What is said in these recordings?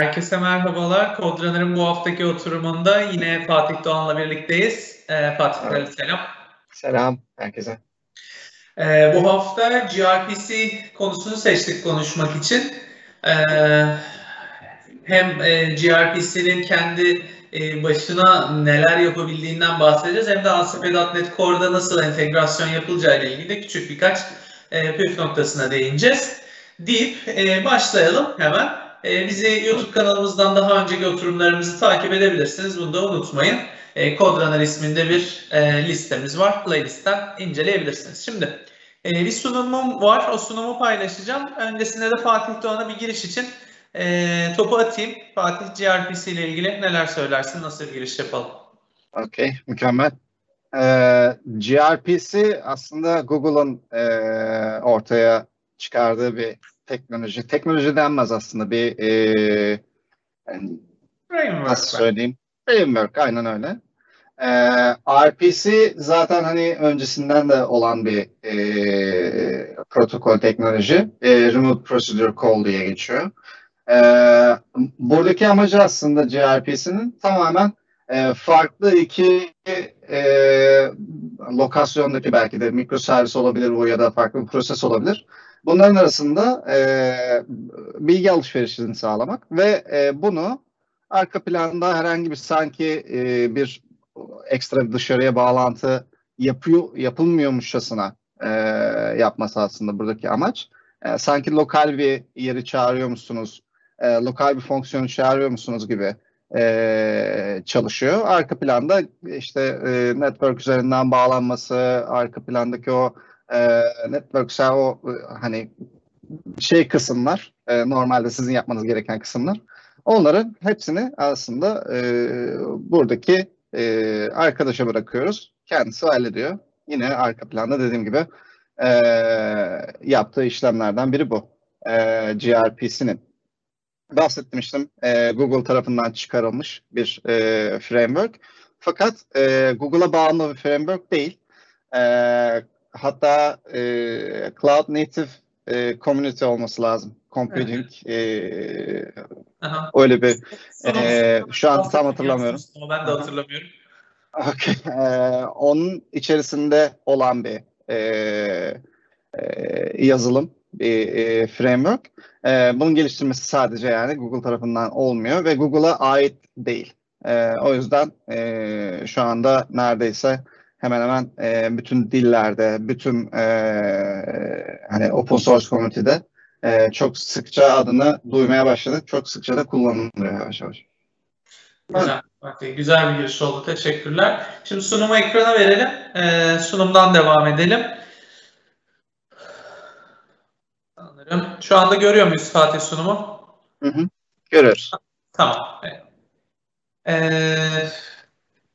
Herkese merhabalar. Kodranır'ın bu haftaki oturumunda yine Fatih Doğan'la birlikteyiz. Ee, Fatih Evet. selam. Selam herkese. Ee, bu hafta gRPC konusunu seçtik konuşmak için. Ee, hem e, gRPC'nin kendi e, başına neler yapabildiğinden bahsedeceğiz hem de ASP.NET Core'da nasıl entegrasyon yapılacağı ile ilgili de küçük birkaç e, püf noktasına değineceğiz. Deyip e, başlayalım hemen. E, bizi YouTube kanalımızdan daha önceki oturumlarımızı takip edebilirsiniz. Bunu da unutmayın. E, Coderunner isminde bir e, listemiz var. Playlistten inceleyebilirsiniz. Şimdi e, bir sunumum var. O sunumu paylaşacağım. Öncesinde de Fatih Doğan'a bir giriş için e, topu atayım. Fatih gRPC ile ilgili neler söylersin? Nasıl bir giriş yapalım? Okey, mükemmel. Ee, gRPC aslında Google'ın e, ortaya çıkardığı bir teknoloji. Teknoloji denmez aslında bir e, yani Framework. nasıl söyleyeyim? Framework, aynen öyle. Ee, RPC zaten hani öncesinden de olan bir e, protokol teknoloji. E, Remote Procedure Call diye geçiyor. Ee, buradaki amacı aslında gRPC'nin tamamen e, farklı iki e, lokasyondaki belki de mikroservis olabilir bu ya da farklı bir proses olabilir. Bunların arasında e, bilgi alışverişini sağlamak ve e, bunu arka planda herhangi bir sanki e, bir ekstra dışarıya bağlantı yapıyor yapılmıyormuşçasına e, yapması aslında buradaki amaç. E, sanki lokal bir yeri çağırıyor musunuz, e, lokal bir fonksiyonu çağırıyor musunuz gibi e, çalışıyor. Arka planda işte e, network üzerinden bağlanması, arka plandaki o e, networksel o e, hani şey kısımlar, e, normalde sizin yapmanız gereken kısımlar. Onların hepsini aslında e, buradaki e, arkadaşa bırakıyoruz. Kendisi hallediyor. Yine arka planda dediğim gibi e, yaptığı işlemlerden biri bu. E, gRPC'nin. Bahsetmiştim. E, Google tarafından çıkarılmış bir e, framework. Fakat e, Google'a bağımlı bir framework değil. E, hatta e, Cloud Native e, Community olması lazım. Computing e, Aha. öyle bir e, şu an tam hatırlamıyorum. Ama ben de hatırlamıyorum. Okay. Ee, onun içerisinde olan bir e, e, yazılım, bir e, framework. E, bunun geliştirmesi sadece yani Google tarafından olmuyor ve Google'a ait değil. E, o yüzden e, şu anda neredeyse hemen hemen e, bütün dillerde, bütün e, hani open source community'de e, çok sıkça adını duymaya başladık. Çok sıkça da kullanılıyor yavaş yavaş. Güzel. Güzel bir giriş oldu. Teşekkürler. Şimdi sunumu ekrana verelim. Ee, sunumdan devam edelim. Sanırım. Şu anda görüyor muyuz Fatih sunumu? Hı hı. Görüyoruz. Tamam. Evet. Ee,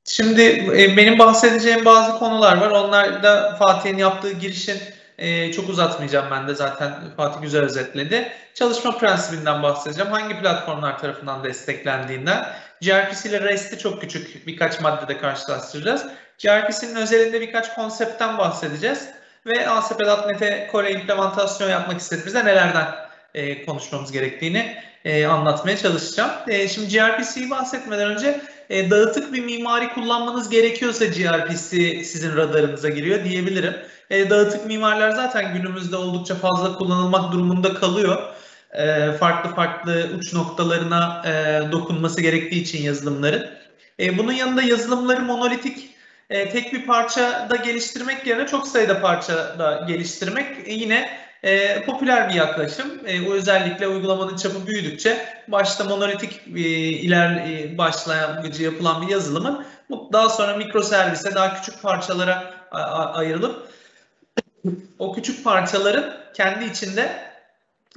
şimdi e, benim bahsedeceğim bazı konular var. Onlar da Fatih'in yaptığı girişin e, çok uzatmayacağım ben de zaten Fatih güzel özetledi. Çalışma prensibinden bahsedeceğim. Hangi platformlar tarafından desteklendiğinden. gRPC ile REST'i çok küçük birkaç maddede karşılaştıracağız. gRPC'nin özelinde birkaç konseptten bahsedeceğiz. Ve ASP.NET'e Core implementasyon yapmak istediğimizde nelerden e, konuşmamız gerektiğini anlatmaya çalışacağım. Şimdi gRPC'yi bahsetmeden önce e, dağıtık bir mimari kullanmanız gerekiyorsa gRPC sizin radarınıza giriyor diyebilirim. E, dağıtık mimarlar zaten günümüzde oldukça fazla kullanılmak durumunda kalıyor. E, farklı farklı uç noktalarına e, dokunması gerektiği için yazılımların. E, bunun yanında yazılımları monolitik e, tek bir parçada geliştirmek yerine çok sayıda parçada geliştirmek e, yine e, popüler bir yaklaşım. E, bu özellikle uygulamanın çapı büyüdükçe başta monolitik e, iler e, başlangıcı yapılan bir yazılımın daha sonra mikroservise daha küçük parçalara ayrılıp o küçük parçaların kendi içinde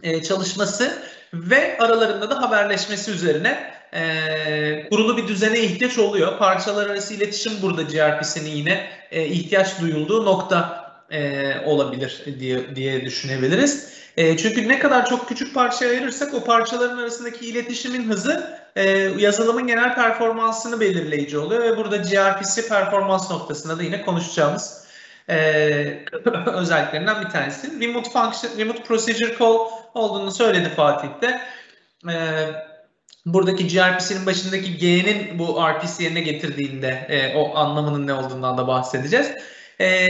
e, çalışması ve aralarında da haberleşmesi üzerine e, kurulu bir düzene ihtiyaç oluyor. Parçalar arası iletişim burada gRPC'nin yine e, ihtiyaç duyulduğu nokta e, olabilir diye diye düşünebiliriz. E, çünkü ne kadar çok küçük parçaya ayırırsak o parçaların arasındaki iletişimin hızı e, yazılımın genel performansını belirleyici oluyor ve burada gRPC performans noktasında da yine konuşacağımız e, özelliklerinden bir tanesi. Remote function, remote procedure call olduğunu söyledi Fatih de. E, buradaki gRPC'nin başındaki G'nin bu RPC yerine getirdiğinde e, o anlamının ne olduğundan da bahsedeceğiz. E,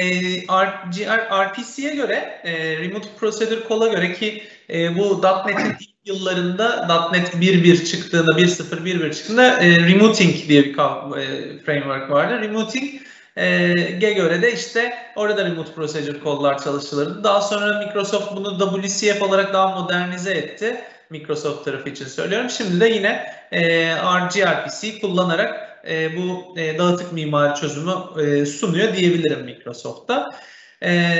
RPC'ye göre, e, Remote Procedure Call'a göre ki e, bu .NET'in ilk yıllarında .NET 1.1 çıktığında, 1.0.1.1 çıktığında e, Remoting diye bir e, framework vardı. Remoting e, göre de işte orada Remote Procedure Call'lar çalışılırdı. Daha sonra Microsoft bunu WCF olarak daha modernize etti. Microsoft tarafı için söylüyorum. Şimdi de yine e, RGRPC kullanarak e, bu e, dağıtık mimari çözümü e, sunuyor diyebilirim Microsoft'ta. E,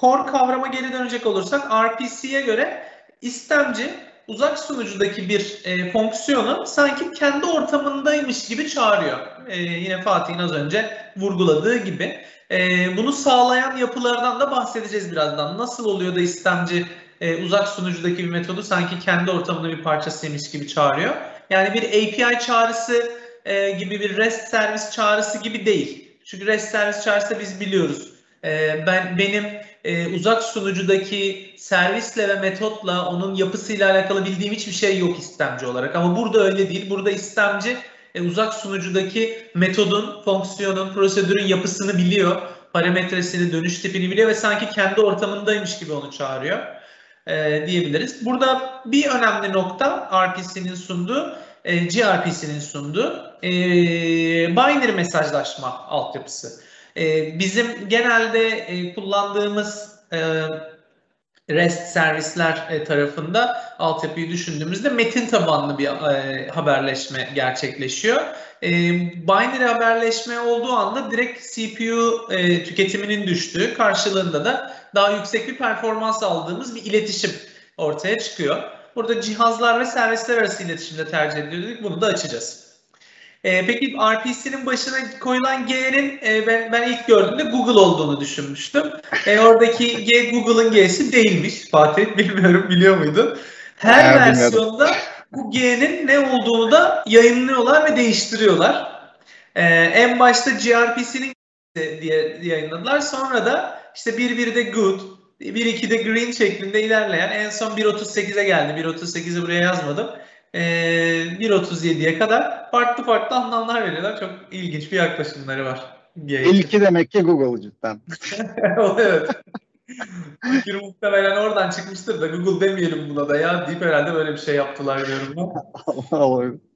core kavrama geri dönecek olursak RPC'ye göre istemci uzak sunucudaki bir e, fonksiyonu sanki kendi ortamındaymış gibi çağırıyor. E, yine Fatih'in az önce vurguladığı gibi. E, bunu sağlayan yapılardan da bahsedeceğiz birazdan. Nasıl oluyor da istemci e, uzak sunucudaki bir metodu sanki kendi ortamında bir parçasıymış gibi çağırıyor. Yani bir API çağrısı e, gibi bir REST servis çağrısı gibi değil. Çünkü REST servis çağrısı biz biliyoruz. E, ben benim e, uzak sunucudaki servisle ve metotla onun yapısıyla alakalı bildiğim hiçbir şey yok istemci olarak. Ama burada öyle değil. Burada istemci e, uzak sunucudaki metodun, fonksiyonun, prosedürün yapısını biliyor. Parametresini, dönüş tipini biliyor ve sanki kendi ortamındaymış gibi onu çağırıyor e, diyebiliriz. Burada bir önemli nokta RPC'nin sunduğu, e, gRPC'nin sunduğu e, binary mesajlaşma altyapısı. E, bizim genelde e, kullandığımız e, REST servisler e, tarafında altyapıyı düşündüğümüzde metin tabanlı bir e, haberleşme gerçekleşiyor. E, binary haberleşme olduğu anda direkt CPU e, tüketiminin düştüğü, karşılığında da daha yüksek bir performans aldığımız bir iletişim ortaya çıkıyor. Burada cihazlar ve servisler arası iletişimde tercih ediyorduk. Bunu da açacağız. E, peki RPC'nin başına koyulan G'nin e, ben, ben ilk gördüğümde Google olduğunu düşünmüştüm. E, oradaki G Google'ın G'si değilmiş Fatih. Bilmiyorum biliyor muydun? Her ya, versiyonda bu G'nin ne olduğunu da yayınlıyorlar ve değiştiriyorlar. E, en başta gRPC'nin diye yayınladılar. Sonra da işte 1.1'de good, 1.2'de green şeklinde ilerleyen en son 1.38'e geldi. 1.38'i buraya yazmadım ee, 1.37'ye kadar farklı farklı anlamlar veriyorlar. Çok ilginç bir yaklaşımları var. İlki demek ki Google cidden. evet. Fikir muhtemelen oradan çıkmıştır da Google demeyelim buna da ya deyip herhalde böyle bir şey yaptılar diyorum ben.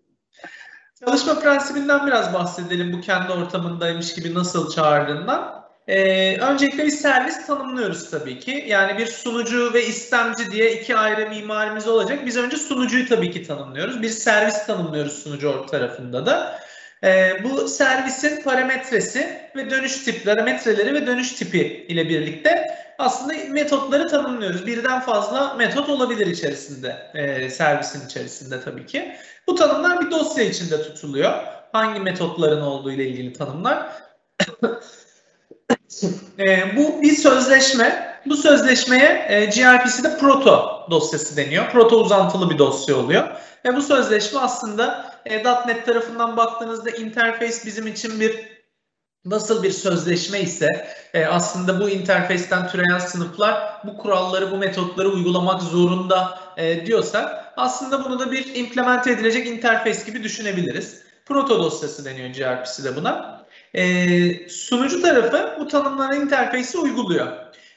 Çalışma prensibinden biraz bahsedelim bu kendi ortamındaymış gibi nasıl çağırdığından. Ee, öncelikle bir servis tanımlıyoruz tabii ki. Yani bir sunucu ve istemci diye iki ayrı mimarimiz olacak. Biz önce sunucuyu tabii ki tanımlıyoruz. Bir servis tanımlıyoruz sunucu tarafında da. Ee, bu servisin parametresi ve dönüş tip, parametreleri ve dönüş tipi ile birlikte aslında metotları tanımlıyoruz. Birden fazla metot olabilir içerisinde, e, servisin içerisinde tabii ki. Bu tanımlar bir dosya içinde tutuluyor. Hangi metotların olduğu ile ilgili tanımlar. E, bu bir sözleşme. Bu sözleşmeye e, gRPC'de proto dosyası deniyor. Proto uzantılı bir dosya oluyor. Ve bu sözleşme aslında e, .NET tarafından baktığınızda interface bizim için bir nasıl bir sözleşme ise e, aslında bu interfeysten türeyen sınıflar bu kuralları, bu metotları uygulamak zorunda e, diyorsak aslında bunu da bir implement edilecek interface gibi düşünebiliriz. Proto dosyası deniyor gRPC'de buna. E, sunucu tarafı bu tanımlanan interfeysi uyguluyor.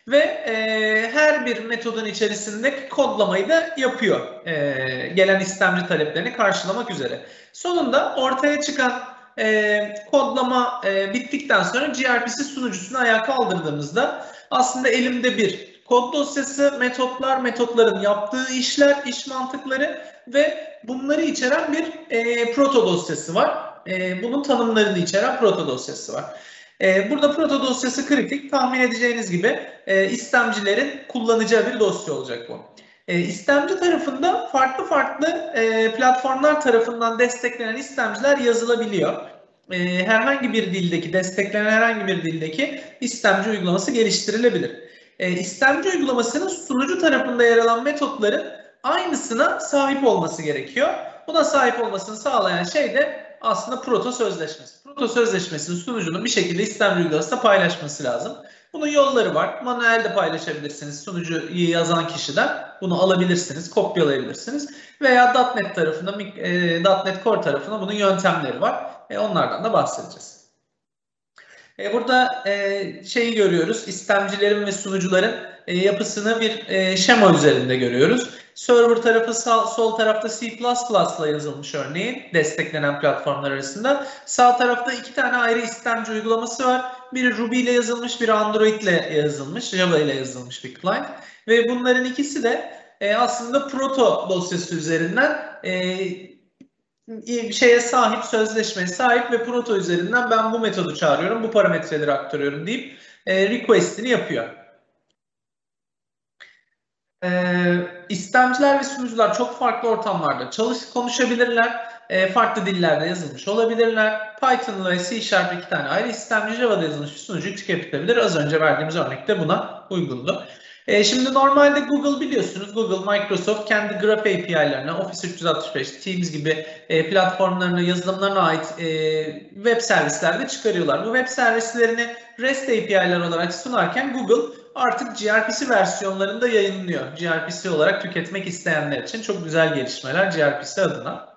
Ve e, her bir metodun içerisinde kodlamayı da yapıyor. E, gelen istemci taleplerini karşılamak üzere. Sonunda ortaya çıkan e, kodlama e, bittikten sonra gRPC sunucusunu ayağa kaldırdığımızda aslında elimde bir kod dosyası, metotlar, metotların yaptığı işler, iş mantıkları ve bunları içeren bir e, proto dosyası var e, bunun tanımlarını içeren proto dosyası var. E, burada proto dosyası kritik. Tahmin edeceğiniz gibi e, istemcilerin kullanacağı bir dosya olacak bu. E, istemci tarafında farklı farklı e, platformlar tarafından desteklenen istemciler yazılabiliyor. E, herhangi bir dildeki, desteklenen herhangi bir dildeki istemci uygulaması geliştirilebilir. E, istemci uygulamasının sunucu tarafında yer alan metotların aynısına sahip olması gerekiyor. Buna sahip olmasını sağlayan şey de aslında proto sözleşmesi. Proto sözleşmesini sunucunun bir şekilde istem uygulamasında paylaşması lazım. Bunun yolları var. Manuel de paylaşabilirsiniz. Sunucuyu yazan kişiden bunu alabilirsiniz, kopyalayabilirsiniz. Veya .NET tarafında, e, .NET Core tarafında bunun yöntemleri var. E, onlardan da bahsedeceğiz. E, burada e, şeyi görüyoruz. istemcilerin ve sunucuların e, yapısını bir e, şema üzerinde görüyoruz. Server tarafı sağ, sol tarafta C++ ile yazılmış örneğin desteklenen platformlar arasında. Sağ tarafta iki tane ayrı istemci uygulaması var. Biri Ruby ile yazılmış, biri Android ile yazılmış, Java ile yazılmış bir client. Ve bunların ikisi de e, aslında proto dosyası üzerinden e, şeye sahip, sözleşmeye sahip ve proto üzerinden ben bu metodu çağırıyorum, bu parametreleri aktarıyorum deyip e, request'ini yapıyor. E, istemciler ve sunucular çok farklı ortamlarda çalış konuşabilirler. E, farklı dillerde yazılmış olabilirler. Python ve C Sharp iki tane ayrı istemci Java'da yazılmış bir sunucu tüketebilir. Az önce verdiğimiz örnekte buna uygundu. E, şimdi normalde Google biliyorsunuz Google, Microsoft kendi Graph API'lerine, Office 365, Teams gibi e, platformlarına, yazılımlarına ait e, web servisler de çıkarıyorlar. Bu web servislerini REST API'ler olarak sunarken Google artık gRPC versiyonlarında yayınlıyor. gRPC olarak tüketmek isteyenler için çok güzel gelişmeler gRPC adına.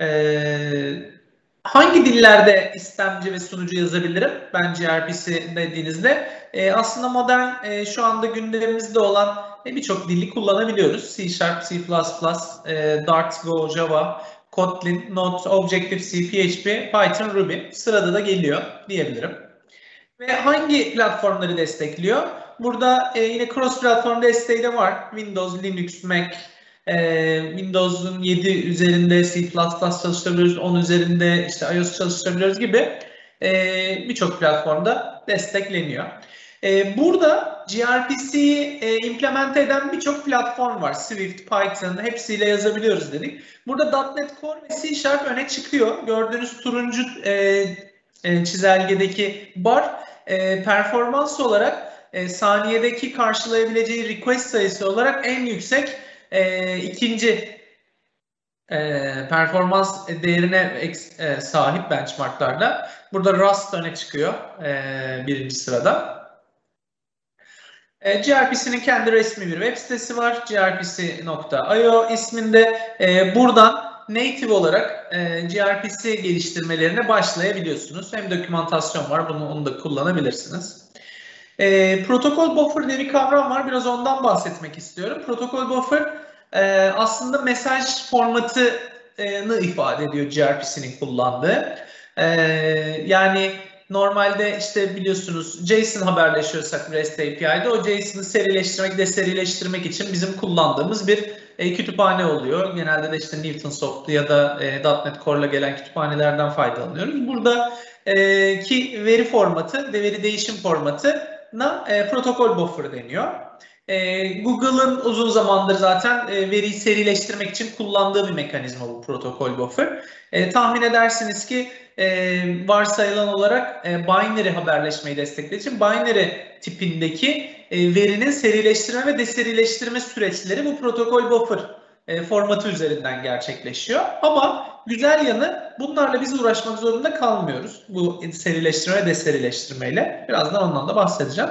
Ee, hangi dillerde istemci ve sunucu yazabilirim? Ben gRPC dediğinizde e, aslında modern e, şu anda gündemimizde olan e, birçok dili kullanabiliyoruz. C Sharp, C++, e, Dart, Go, Java, Kotlin, Node, Objective-C, PHP, Python, Ruby sırada da geliyor diyebilirim. Ve hangi platformları destekliyor? Burada e, yine cross platform desteği de var. Windows, Linux, Mac, e, Windows'un 7 üzerinde C++ çalıştırabiliyoruz, 10 üzerinde işte iOS çalıştırabiliyoruz gibi e, birçok platformda destekleniyor. E, burada gRPC'yi e, implemente eden birçok platform var. Swift, Python hepsiyle yazabiliyoruz dedik. Burada .NET Core ve C Sharp öne çıkıyor. Gördüğünüz turuncu e, e, çizelgedeki bar e, performans olarak e, saniyedeki karşılayabileceği request sayısı olarak en yüksek e, ikinci e, performans değerine e, sahip benchmarklarda. Burada Rust öne çıkıyor e, birinci sırada. E, gRPC'nin kendi resmi bir web sitesi var. grpc.io isminde. E, buradan native olarak e, gRPC geliştirmelerine başlayabiliyorsunuz. Hem dokümantasyon var, bunu onu da kullanabilirsiniz. E, protokol buffer diye bir kavram var. Biraz ondan bahsetmek istiyorum. Protokol buffer e, aslında mesaj formatını ifade ediyor gRPC'nin kullandığı. E, yani normalde işte biliyorsunuz JSON haberleşiyorsak REST API'de o JSON'ı serileştirmek, deserileştirmek için bizim kullandığımız bir e, kütüphane oluyor. Genelde de işte Newtonsoft ya da e, .NET Core'la gelen kütüphanelerden faydalanıyoruz. Burada e, ki veri formatı, veri değişim formatına e, protokol buffer deniyor. E, Google'ın uzun zamandır zaten e, veriyi serileştirmek için kullandığı bir mekanizma bu protokol buffer. E, tahmin edersiniz ki e, varsayılan olarak e, binary haberleşmeyi desteklediği için binary tipindeki e, verinin serileştirme ve deserileştirme süreçleri bu protokol buffer e, formatı üzerinden gerçekleşiyor. Ama güzel yanı bunlarla biz uğraşmak zorunda kalmıyoruz. Bu serileştirme ve deserileştirmeyle. Birazdan ondan da bahsedeceğim.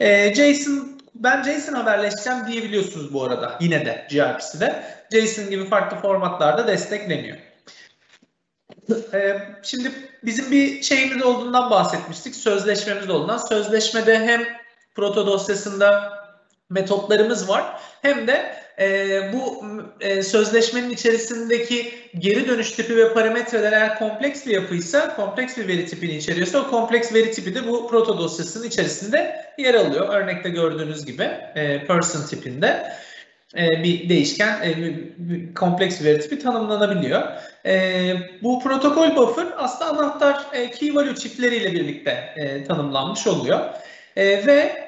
E, JSON ben JSON haberleşeceğim diyebiliyorsunuz bu arada. Yine de gRPC'de. JSON gibi farklı formatlarda destekleniyor. Ee, şimdi bizim bir şeyimiz olduğundan bahsetmiştik. Sözleşmemiz olduğundan. Sözleşmede hem proto dosyasında metotlarımız var hem de e, bu e, sözleşmenin içerisindeki geri dönüş tipi ve parametreler eğer kompleks bir yapıysa, kompleks bir veri tipini içeriyorsa o kompleks veri tipi de bu proto dosyasının içerisinde yer alıyor. Örnekte gördüğünüz gibi e, person tipinde e, bir değişken, e, bir kompleks veri tipi tanımlanabiliyor. E, bu protokol buffer aslında anahtar key value çiftleriyle birlikte tanımlanmış oluyor. Ve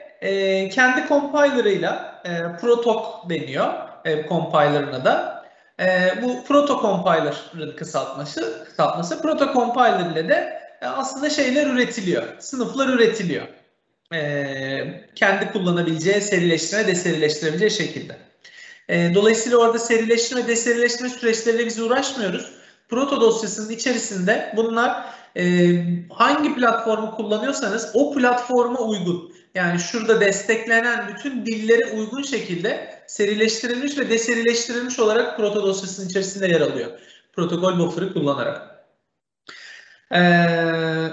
kendi compiler'ıyla e, protok deniyor e, compiler'ına da. E, bu proto compiler'ın kısaltması, kısaltması proto compiler ile de e, aslında şeyler üretiliyor, sınıflar üretiliyor. E, kendi kullanabileceği, serileştirme, deserileştirebileceği şekilde. E, dolayısıyla orada serileştirme, deserileştirme süreçleriyle biz uğraşmıyoruz. Proto dosyasının içerisinde bunlar e, hangi platformu kullanıyorsanız o platforma uygun. Yani şurada desteklenen bütün dillere uygun şekilde serileştirilmiş ve deserileştirilmiş olarak proto dosyasının içerisinde yer alıyor. Protokol buffer'ı kullanarak. Ee,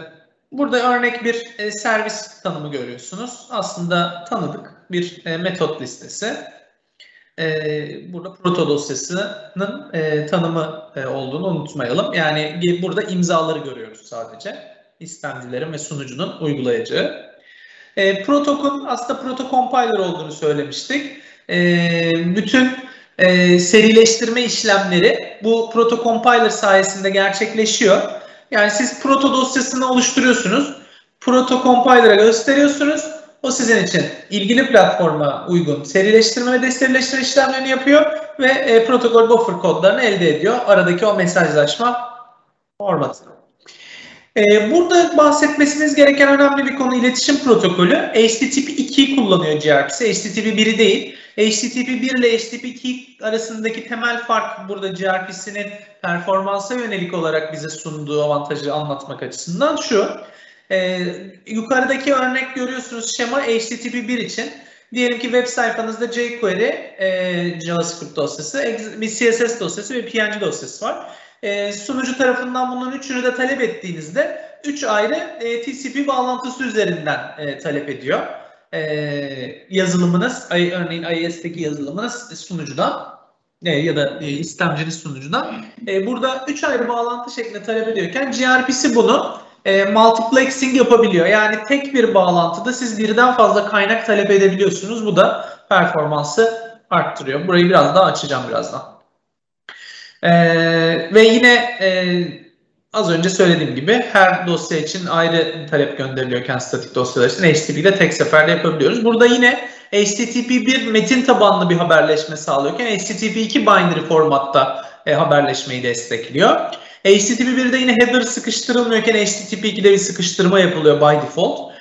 burada örnek bir e, servis tanımı görüyorsunuz. Aslında tanıdık bir e, metot listesi. E, burada proto dosyasının e, tanımı e, olduğunu unutmayalım. Yani burada imzaları görüyoruz sadece. İstemcilerin ve sunucunun uygulayacağı. E, protokol aslında proto compiler olduğunu söylemiştik. E, bütün e, serileştirme işlemleri bu proto compiler sayesinde gerçekleşiyor. Yani siz proto dosyasını oluşturuyorsunuz. Proto compiler'a gösteriyorsunuz. O sizin için ilgili platforma uygun serileştirme ve deserileştirme işlemlerini yapıyor ve e, protokol buffer kodlarını elde ediyor. Aradaki o mesajlaşma formatı. E, burada bahsetmesiniz gereken önemli bir konu iletişim protokolü. HTTP 2'yi kullanıyor gRPC. HTTP 1'i değil. HTTP 1 ile HTTP 2 arasındaki temel fark burada gRPC'nin performansa yönelik olarak bize sunduğu avantajı anlatmak açısından şu. E, yukarıdaki örnek görüyorsunuz şema HTTP 1 için. Diyelim ki web sayfanızda jQuery, e, JavaScript dosyası, bir CSS dosyası ve PNG dosyası var. E, sunucu tarafından bunun üçünü de talep ettiğinizde üç ayrı e, TCP bağlantısı üzerinden e, talep ediyor. E, yazılımınız, örneğin iOS'teki yazılımınız sunucudan e, ya da e, istemcinin sunucudan. E, burada üç ayrı bağlantı şeklinde talep ediyorken gRPC bunu e, multiplexing yapabiliyor. Yani tek bir bağlantıda siz birden fazla kaynak talep edebiliyorsunuz. Bu da performansı arttırıyor. Burayı biraz daha açacağım birazdan. E, ve yine e, az önce söylediğim gibi her dosya için ayrı talep gönderiliyorken statik dosyalar için HTTP'de tek seferde yapabiliyoruz. Burada yine HTTP 1 metin tabanlı bir haberleşme sağlıyorken HTTP 2 binary formatta e, haberleşmeyi destekliyor. HTTP 1'de yine header sıkıştırılmıyorken HTTP 2'de bir sıkıştırma yapılıyor by default.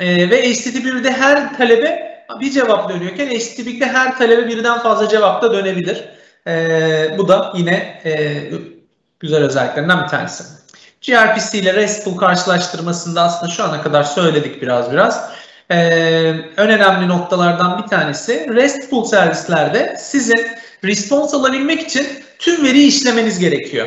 E, ve HTTP 1'de her talebe bir cevap dönüyorken HTTP 2'de her talebe birden fazla cevap da dönebilir. E, bu da yine e, güzel özelliklerinden bir tanesi. gRPC ile RESTful karşılaştırmasında aslında şu ana kadar söyledik biraz biraz. Ee, en önemli noktalardan bir tanesi RESTful servislerde sizin response alabilmek için tüm veriyi işlemeniz gerekiyor.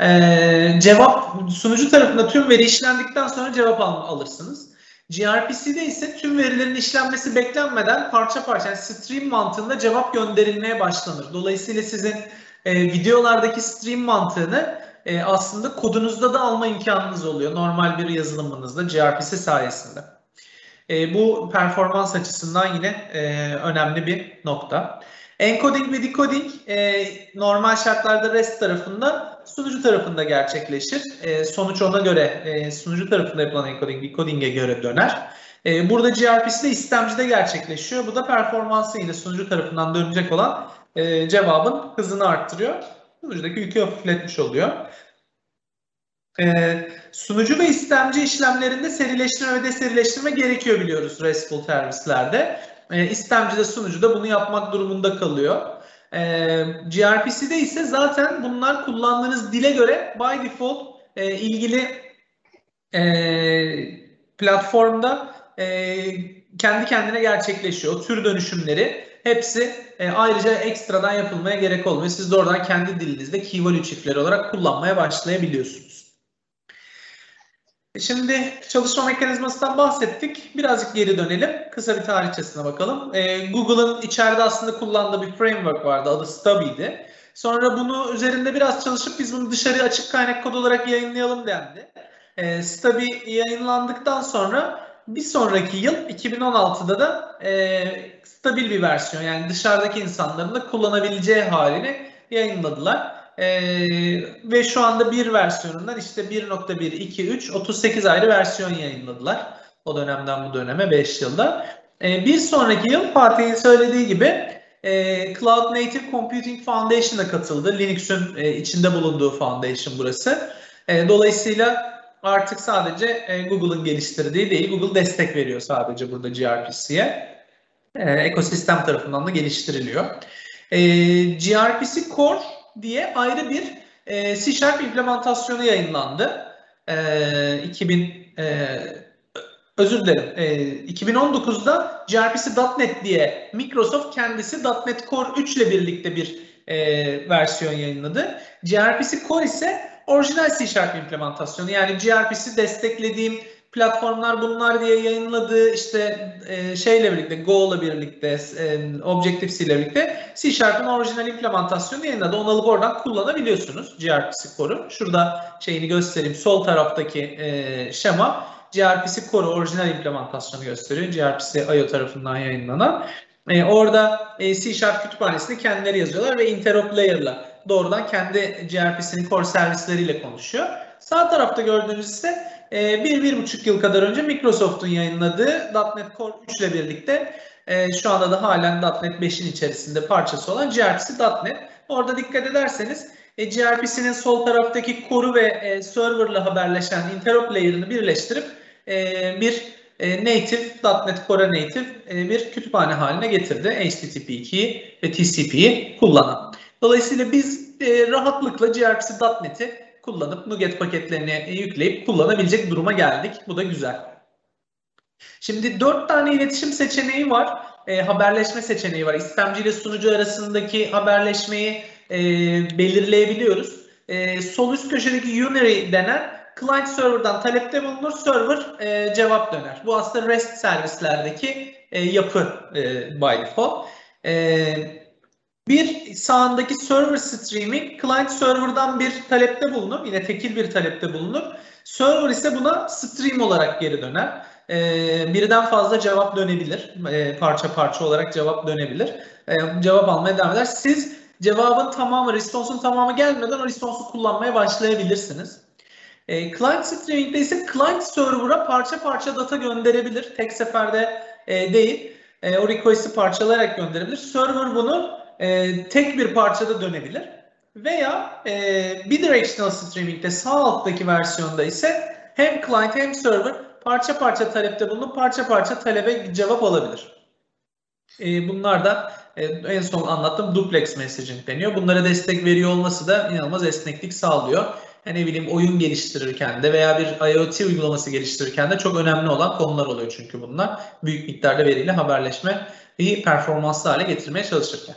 Ee, cevap sunucu tarafında tüm veri işlendikten sonra cevap al alırsınız. gRPC'de ise tüm verilerin işlenmesi beklenmeden parça parça yani stream mantığında cevap gönderilmeye başlanır. Dolayısıyla sizin e, videolardaki stream mantığını e, aslında kodunuzda da alma imkanınız oluyor. Normal bir yazılımınızda gRPC sayesinde. E, bu performans açısından yine e, önemli bir nokta. Encoding ve decoding e, normal şartlarda REST tarafında sunucu tarafında gerçekleşir. E, sonuç ona göre e, sunucu tarafında yapılan encoding decoding'e göre döner. E, burada gRPC de istemcide gerçekleşiyor. Bu da performansı yine sunucu tarafından dönecek olan e, cevabın hızını arttırıyor. Sunucudaki yükü hafifletmiş oluyor. Ee, sunucu ve istemci işlemlerinde serileştirme ve deserileştirme gerekiyor biliyoruz RESTful servislerde. Ee, istemci de sunucu da bunu yapmak durumunda kalıyor. Ee, gRPC'de ise zaten bunlar kullandığınız dile göre by default e, ilgili e, platformda e, kendi kendine gerçekleşiyor. Tür dönüşümleri hepsi e, ayrıca ekstradan yapılmaya gerek olmuyor. Siz de oradan kendi dilinizde key value çiftleri olarak kullanmaya başlayabiliyorsunuz. Şimdi çalışma mekanizmasından bahsettik. Birazcık geri dönelim. Kısa bir tarihçesine bakalım. Ee, Google'ın içeride aslında kullandığı bir framework vardı. Adı Stubby'di. Sonra bunu üzerinde biraz çalışıp biz bunu dışarı açık kaynak kod olarak yayınlayalım dendi. Ee, Stubby yayınlandıktan sonra bir sonraki yıl 2016'da da e, stabil bir versiyon yani dışarıdaki insanların da kullanabileceği halini yayınladılar. Ee, ve şu anda bir versiyonundan işte 1.1, 2, 3, 38 ayrı versiyon yayınladılar. O dönemden bu döneme 5 yılda. Ee, bir sonraki yıl Fatih'in söylediği gibi e, Cloud Native Computing Foundation'a katıldı. Linux'un e, içinde bulunduğu foundation burası. E, dolayısıyla artık sadece e, Google'ın geliştirdiği değil, Google destek veriyor sadece burada gRPC'ye. E, ekosistem tarafından da geliştiriliyor. E, gRPC Core diye ayrı bir e, C Sharp implementasyonu yayınlandı. E, 2000 e, özür dilerim. E, 2019'da gRPC.NET diye Microsoft kendisi .NET Core 3 ile birlikte bir e, versiyon yayınladı. gRPC Core ise orijinal C Sharp implementasyonu. Yani gRPC desteklediğim platformlar bunlar diye yayınladığı işte e, şeyle birlikte Go ile birlikte e, Objective-C ile birlikte C Sharp'ın orijinal implementasyonu yayınladı. Onu alıp oradan kullanabiliyorsunuz gRPC Core'u. Şurada şeyini göstereyim. Sol taraftaki e, şema gRPC Core orijinal implementasyonu gösteriyor. gRPC IO tarafından yayınlanan. E, orada e, C Sharp kütüphanesini kendileri yazıyorlar ve interop layer'la doğrudan kendi gRPC'nin core servisleriyle konuşuyor. Sağ tarafta gördüğünüz ise bir, bir buçuk yıl kadar önce Microsoft'un yayınladığı .NET Core 3 ile birlikte e, şu anda da halen .NET 5'in içerisinde parçası olan gRPC.NET. Orada dikkat ederseniz e, gRPC'nin sol taraftaki core'u ve e, server'la haberleşen interop layer'ını birleştirip bir native, .NET Core native bir kütüphane haline getirdi. HTTP2 ve TCP'yi kullanan. Dolayısıyla biz rahatlıkla gRPC.NET'i kullanıp NuGet paketlerini yükleyip kullanabilecek duruma geldik. Bu da güzel. Şimdi dört tane iletişim seçeneği var. E, haberleşme seçeneği var. İstemci ile sunucu arasındaki haberleşmeyi e, belirleyebiliyoruz. E, sol üst köşedeki Unary denen client server'dan talepte bulunur, server e, cevap döner. Bu aslında REST servislerdeki e, yapı e, by default. E, bir sağındaki server streaming client server'dan bir talepte bulunur. Yine tekil bir talepte bulunur. Server ise buna stream olarak geri döner. Ee, birden fazla cevap dönebilir. Ee, parça parça olarak cevap dönebilir. Ee, cevap almaya devam eder. Siz cevabın tamamı, response'un tamamı gelmeden o response'u kullanmaya başlayabilirsiniz. E, client streaming'de ise client server'a parça parça data gönderebilir. Tek seferde e, değil. E, o request'i parçalayarak gönderebilir. Server bunu e, tek bir parçada dönebilir. Veya e, bidirectional streaming'de sağ alttaki versiyonda ise hem client hem server parça parça talepte bulunup parça parça talebe cevap alabilir. E, bunlar da e, en son anlattığım duplex messaging deniyor. Bunlara destek veriyor olması da inanılmaz esneklik sağlıyor. Yani ne bileyim oyun geliştirirken de veya bir IoT uygulaması geliştirirken de çok önemli olan konular oluyor çünkü bunlar. Büyük miktarda veriyle haberleşme bir performanslı hale getirmeye çalışırken.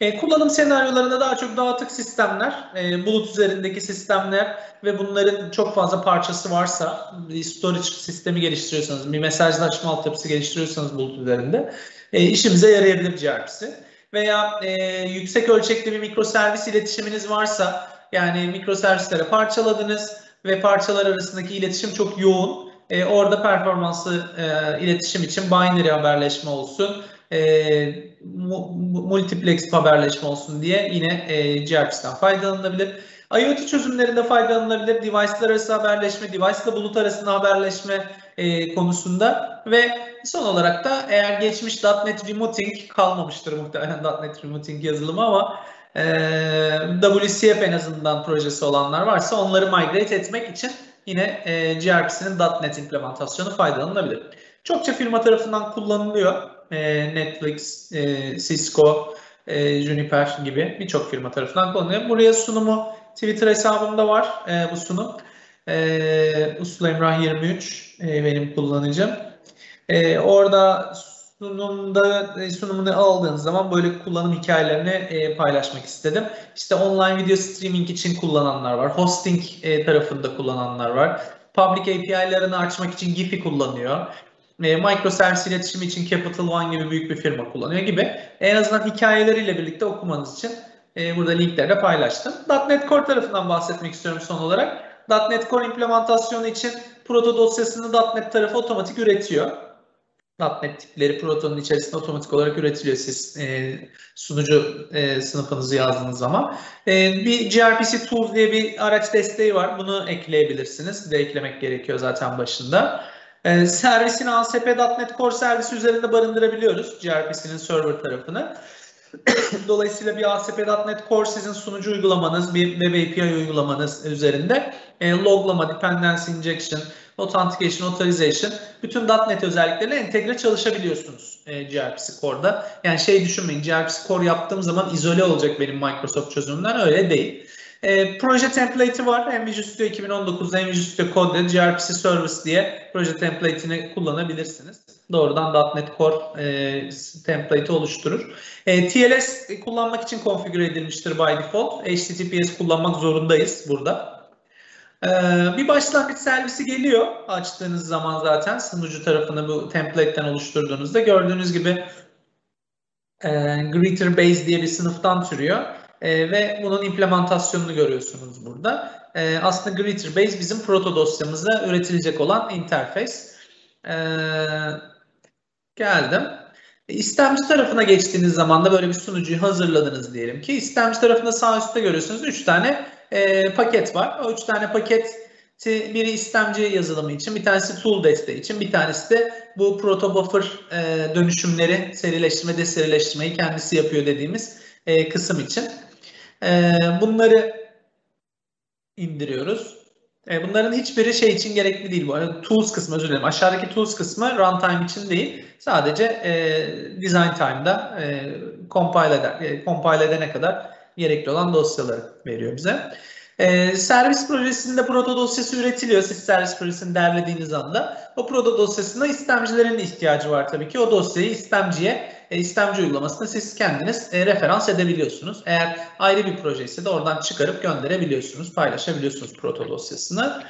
E, kullanım senaryolarında daha çok dağıtık sistemler, e, bulut üzerindeki sistemler ve bunların çok fazla parçası varsa, bir storage sistemi geliştiriyorsanız, bir mesajlaşma altyapısı geliştiriyorsanız bulut üzerinde e, işimize yarayabilir gRPC. Veya e, yüksek ölçekli bir mikroservis iletişiminiz varsa, yani mikroservislere parçaladınız ve parçalar arasındaki iletişim çok yoğun. E, orada performanslı e, iletişim için binary haberleşme olsun, e, multiplex haberleşme olsun diye yine e, gRPC'den faydalanılabilir. IoT çözümlerinde faydalanılabilir. Device'lar arası haberleşme, device ile bulut arasında haberleşme e, konusunda ve son olarak da eğer geçmiş .NET Remoting kalmamıştır muhtemelen .NET Remoting yazılımı ama e, WCF en azından projesi olanlar varsa onları migrate etmek için yine e, gRPC'nin .NET implementasyonu faydalanılabilir. Çokça firma tarafından kullanılıyor. E, Netflix, e, Cisco, e, Juniper gibi birçok firma tarafından kullanılıyor. Buraya sunumu Twitter hesabımda var bu sunum. Usul Emrah 23 benim kullanıcım. Orada sunumda sunumunu aldığınız zaman böyle kullanım hikayelerini paylaşmak istedim. İşte online video streaming için kullananlar var. Hosting tarafında kullananlar var. Public API'larını açmak için Giphy kullanıyor e, microservice iletişimi için Capital One gibi büyük bir firma kullanıyor gibi. En azından hikayeleriyle birlikte okumanız için e, burada linklerle paylaştım. .NET Core tarafından bahsetmek istiyorum son olarak. .NET Core implementasyonu için proto dosyasını .NET tarafı otomatik üretiyor. .NET tipleri Proton'un içerisinde otomatik olarak üretiliyor siz e, sunucu e, sınıfınızı yazdığınız zaman. E, bir gRPC Tools diye bir araç desteği var. Bunu ekleyebilirsiniz. de eklemek gerekiyor zaten başında. E, servisini ASP.NET Core servisi üzerinde barındırabiliyoruz gRPC'nin server tarafını. Dolayısıyla bir ASP.NET Core sizin sunucu uygulamanız, bir Web API uygulamanız üzerinde e, loglama, dependency injection, authentication, authorization bütün .NET özellikleriyle entegre çalışabiliyorsunuz e, gRPC Core'da. Yani şey düşünmeyin gRPC Core yaptığım zaman izole olacak benim Microsoft çözümümden öyle değil. E, proje template'i var. hem Studio 2019'da hem Studio Code'de gRPC Service diye proje template'ini kullanabilirsiniz. Doğrudan .NET Core e, template'i oluşturur. E, TLS kullanmak için konfigüre edilmiştir by default. HTTPS kullanmak zorundayız burada. E, bir başlangıç servisi geliyor açtığınız zaman zaten sunucu tarafını bu template'ten oluşturduğunuzda gördüğünüz gibi e, Greeter Base diye bir sınıftan türüyor. E, ve bunun implementasyonunu görüyorsunuz burada. E, aslında Greeter Base bizim proto dosyamızda üretilecek olan interface. E, geldim. E, istemci tarafına geçtiğiniz zaman da böyle bir sunucuyu hazırladınız diyelim ki. İstemci tarafında sağ üstte görüyorsunuz 3 tane e, paket var. O 3 tane paket biri istemci yazılımı için, bir tanesi tool desteği için, bir tanesi de bu proto buffer e, dönüşümleri, serileştirme, deserileştirmeyi kendisi yapıyor dediğimiz e, kısım için. E, bunları indiriyoruz. E, bunların hiçbiri şey için gerekli değil bu. Yani tools kısmı özür dilerim. Aşağıdaki tools kısmı runtime için değil. Sadece e, design time'da e, compile, eder, e, compile edene kadar gerekli olan dosyaları veriyor bize. Ee, servis projesinde proto dosyası üretiliyor. Siz servis projesini derlediğiniz anda o proto dosyasında istemcilerin ihtiyacı var tabii ki. O dosyayı istemciye, istemci uygulamasında siz kendiniz e, referans edebiliyorsunuz. Eğer ayrı bir proje ise de oradan çıkarıp gönderebiliyorsunuz, paylaşabiliyorsunuz proto dosyasını.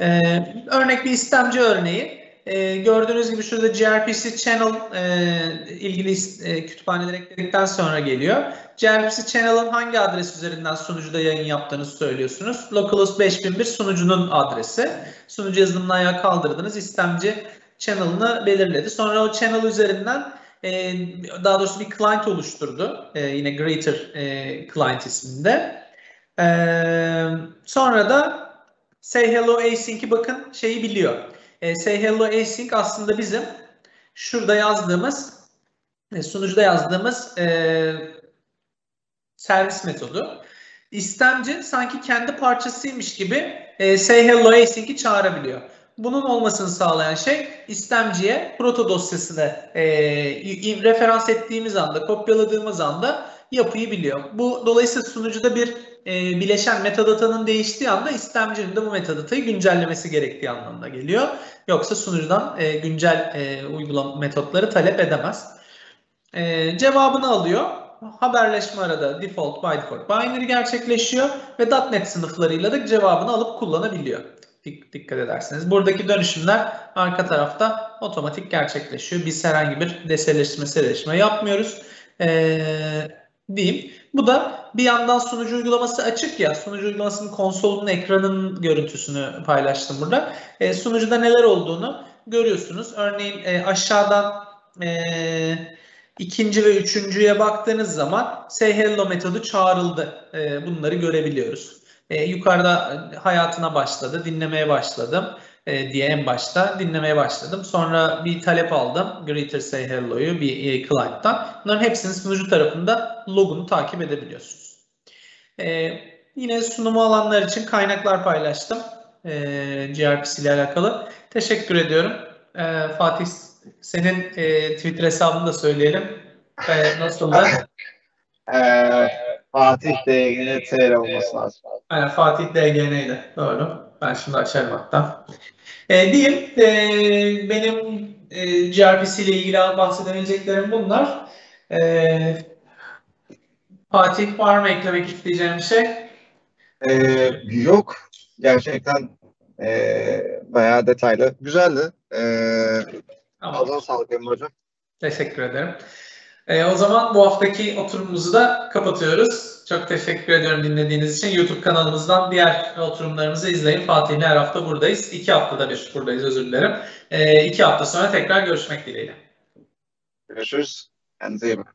Ee, örnek bir istemci örneği. E, gördüğünüz gibi şurada gRPC channel e, ilgili e, kütüphaneleri ekledikten sonra geliyor. gRPC channel'ın hangi adres üzerinden sunucuda yayın yaptığınızı söylüyorsunuz. Localhost 5001 sunucunun adresi. Sunucu yazılımını ayağa kaldırdınız. İstemci channel'ını belirledi. Sonra o channel üzerinden e, daha doğrusu bir client oluşturdu. E, yine Greater e, client isminde. E, sonra da Say Hello Async'i bakın şeyi biliyor say hello async aslında bizim şurada yazdığımız e, sunucuda yazdığımız e, servis metodu. İstemci sanki kendi parçasıymış gibi say hello async'i çağırabiliyor. Bunun olmasını sağlayan şey istemciye proto dosyasını e, referans ettiğimiz anda, kopyaladığımız anda yapıyı biliyor. Bu dolayısıyla sunucuda bir e, bileşen metadatanın değiştiği anda istemcinin de bu metadatayı güncellemesi gerektiği anlamına geliyor. Yoksa sunucudan e, güncel e, uygulama metotları talep edemez. E, cevabını alıyor. Haberleşme arada default by default binary gerçekleşiyor ve .NET sınıflarıyla da cevabını alıp kullanabiliyor. Dikkat ederseniz. Buradaki dönüşümler arka tarafta otomatik gerçekleşiyor. Biz herhangi bir deseleştirme, serileştirme yapmıyoruz. Ee, diyeyim. Bu da bir yandan sunucu uygulaması açık ya. Sunucu uygulamasının konsolunun ekranının görüntüsünü paylaştım burada. E, sunucuda neler olduğunu görüyorsunuz. Örneğin e, aşağıdan e, ikinci ve üçüncüye baktığınız zaman say hello metodu çağrıldı. E, bunları görebiliyoruz. E, yukarıda hayatına başladı, dinlemeye başladım e, diye en başta dinlemeye başladım. Sonra bir talep aldım. Greater Say Hello'yu bir e, client'tan. Bunların hepsini sunucu tarafında logunu takip edebiliyorsunuz. E, yine sunumu alanlar için kaynaklar paylaştım. E, gRPC ile alakalı. Teşekkür ediyorum. E, Fatih senin e, Twitter hesabını da söyleyelim. E, nasıl da? Fatih DGN TR olması lazım. Aynen Fatih DGN'ydi. Doğru. Ben şimdi açarım hatta. E, diyeyim e, benim e, gRPC ile ilgili bahsedebileceklerim bunlar. E, Fatih var mı eklemek isteyeceğim bir şey? Ee, yok. Gerçekten e, bayağı detaylı. Güzeldi. Ee, tamam. sağlık Emre Hocam. Teşekkür ederim. E, o zaman bu haftaki oturumumuzu da kapatıyoruz. Çok teşekkür ediyorum dinlediğiniz için. YouTube kanalımızdan diğer oturumlarımızı izleyin. Fatih her hafta buradayız. İki haftada bir buradayız özür dilerim. E, iki hafta sonra tekrar görüşmek dileğiyle. Görüşürüz. Kendinize iyi bakın.